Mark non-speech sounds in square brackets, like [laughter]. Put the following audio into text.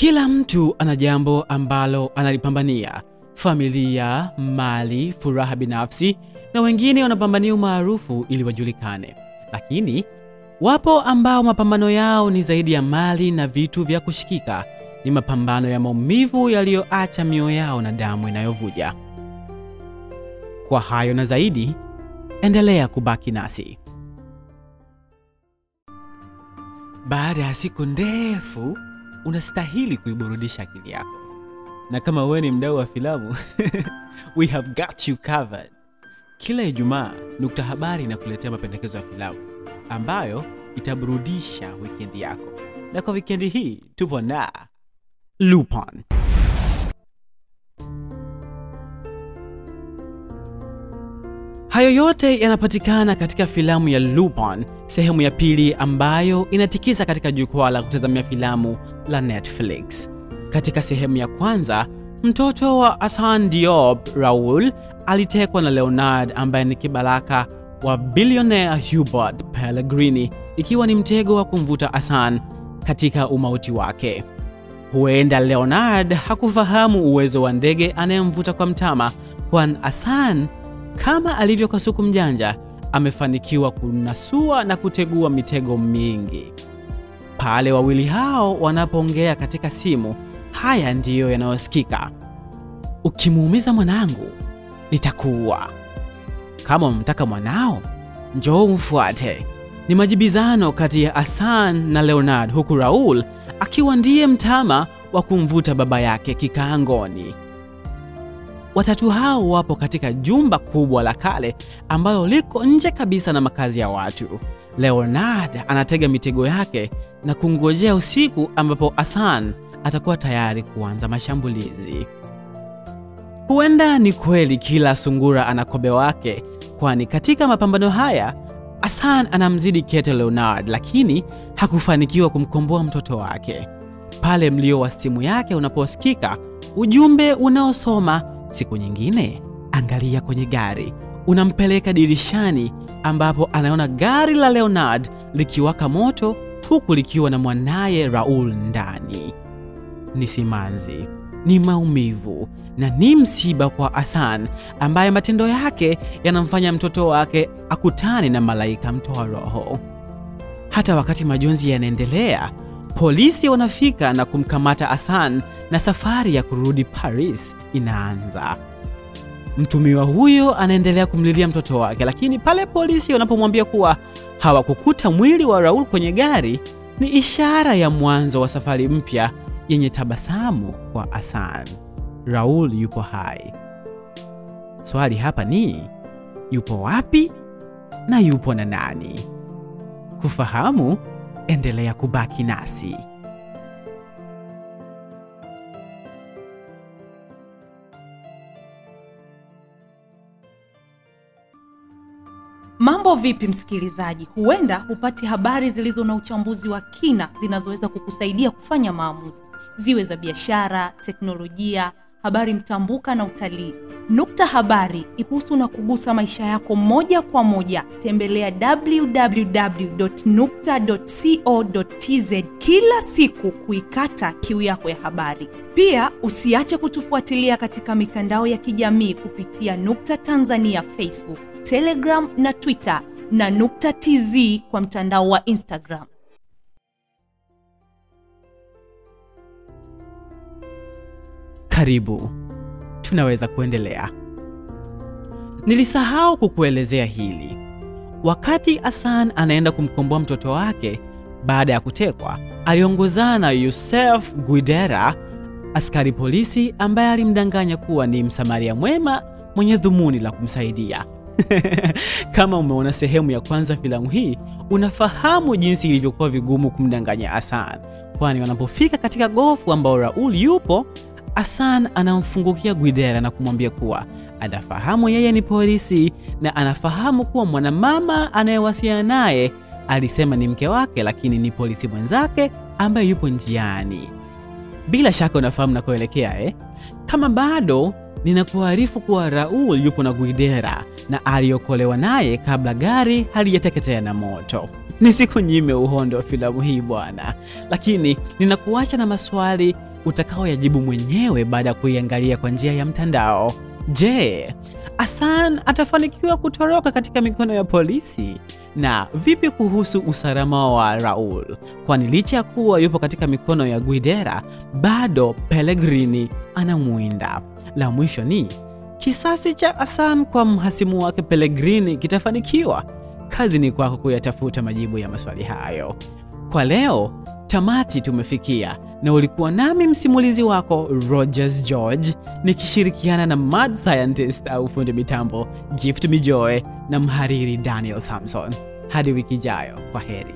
Kila mtu ana jambo ambalo analipambania: familia, mali, furaha binafsi, na wengine wanapambania umaarufu ili wajulikane. Lakini wapo ambao mapambano yao ni zaidi ya mali na vitu vya kushikika. Ni mapambano ya maumivu yaliyoacha mioyo yao na damu inayovuja. Kwa hayo na zaidi, endelea kubaki nasi. Baada ya siku ndefu, unastahili kuiburudisha akili yako, na kama wewe ni mdau wa filamu [laughs] we have got you covered. Kila Ijumaa Nukta Habari inakuletea mapendekezo ya filamu ambayo itaburudisha wikendi yako, na kwa wikendi hii tupo na Lupin. Hayo yote yanapatikana katika filamu ya Lupin sehemu ya pili ambayo inatikisa katika jukwaa la kutazamia filamu la Netflix. Katika sehemu ya kwanza, mtoto wa Hassan Diop, Raoul, alitekwa na Leonard ambaye ni kibaraka wa bilionea Hubert Pellegrini, ikiwa ni mtego wa kumvuta Hassan katika umauti wake. Huenda Leonard hakufahamu uwezo wa ndege anayemvuta kwa mtama, kwani Hassan kama alivyo kasuku mjanja amefanikiwa kunasua na kutegua mitego mingi. Pale wawili hao wanapoongea katika simu, haya ndiyo yanayosikika: ukimuumiza mwanangu nitakuua, kama umemtaka mwanao njoo umfuate. Ni majibizano kati ya Hassan na Leonard, huku Raul akiwa ndiye mtama wa kumvuta baba yake kikaangoni. Watatu hao wapo katika jumba kubwa la kale ambalo liko nje kabisa na makazi ya watu. Leonard anatega mitego yake na kungojea usiku ambapo Hassan atakuwa tayari kuanza mashambulizi. Huenda ni kweli kila sungura ana kobe wake, kwani katika mapambano haya Hassan anamzidi kete Leonard, lakini hakufanikiwa kumkomboa mtoto wake. Pale mlio wa simu yake unaposikika, ujumbe unaosoma siku nyingine angalia kwenye gari, unampeleka dirishani ambapo anaona gari la Leonard likiwaka moto huku likiwa na mwanaye Raul ndani. Ni simanzi, ni maumivu na ni msiba kwa Hassan ambaye matendo yake yanamfanya mtoto wake akutane na malaika mtoa roho. Hata wakati majonzi yanaendelea, polisi wanafika na kumkamata Hassan na safari ya kurudi Paris inaanza. Mtumiwa huyo anaendelea kumlilia mtoto wake, lakini pale polisi wanapomwambia kuwa hawakukuta mwili wa Raul kwenye gari, ni ishara ya mwanzo wa safari mpya yenye tabasamu kwa Hassan. Raul yupo hai. Swali hapa ni yupo wapi na yupo na nani? Kufahamu, endelea kubaki nasi. Mambo vipi msikilizaji? Huenda hupati habari zilizo na uchambuzi wa kina zinazoweza kukusaidia kufanya maamuzi, ziwe za biashara, teknolojia, habari mtambuka na utalii. Nukta Habari ipuhusu na kugusa maisha yako moja kwa moja. Tembelea www.nukta.co.tz kila siku kuikata kiu yako ya habari. Pia usiache kutufuatilia katika mitandao ya kijamii kupitia Nukta Tanzania Facebook, Telegram na Twitter na Nukta TZ kwa mtandao wa Instagram. Karibu, tunaweza kuendelea. Nilisahau kukuelezea hili. Wakati Hassan anaenda kumkomboa mtoto wake baada ya kutekwa, aliongozana na Yusef Guidera, askari polisi ambaye alimdanganya kuwa ni msamaria mwema mwenye dhumuni la kumsaidia. [laughs] Kama umeona sehemu ya kwanza filamu hii, unafahamu jinsi ilivyokuwa vigumu kumdanganya Hassan, kwani wanapofika katika gofu ambao Raul yupo, Hassan anamfungukia Guidera na kumwambia kuwa anafahamu yeye ni polisi na anafahamu kuwa mwanamama anayewasiliana naye alisema ni mke wake, lakini ni polisi mwenzake ambaye yupo njiani. Bila shaka unafahamu nakoelekea eh? Kama bado ninakuarifu kuwa Raul yupo na Guidera na aliokolewa naye kabla gari halijateketea na moto. Nisikunyime uhondo wa filamu hii bwana, lakini ninakuacha na maswali utakaoyajibu mwenyewe baada ya kuiangalia kwa njia ya mtandao. Je, Hassan atafanikiwa kutoroka katika mikono ya polisi? Na vipi kuhusu usalama wa Raul? Kwani licha ya kuwa yupo katika mikono ya Guidera, bado Pellegrini anamwinda. La mwisho ni kisasi cha Hassan kwa mhasimu wake Pellegrini kitafanikiwa? Kazi ni kwako kuyatafuta majibu ya maswali hayo. Kwa leo tamati tumefikia, na ulikuwa nami msimulizi wako Rogers George nikishirikiana na mad scientist au fundi mitambo Gift Mijoe na mhariri Daniel Samson. Hadi wiki ijayo, kwa heri.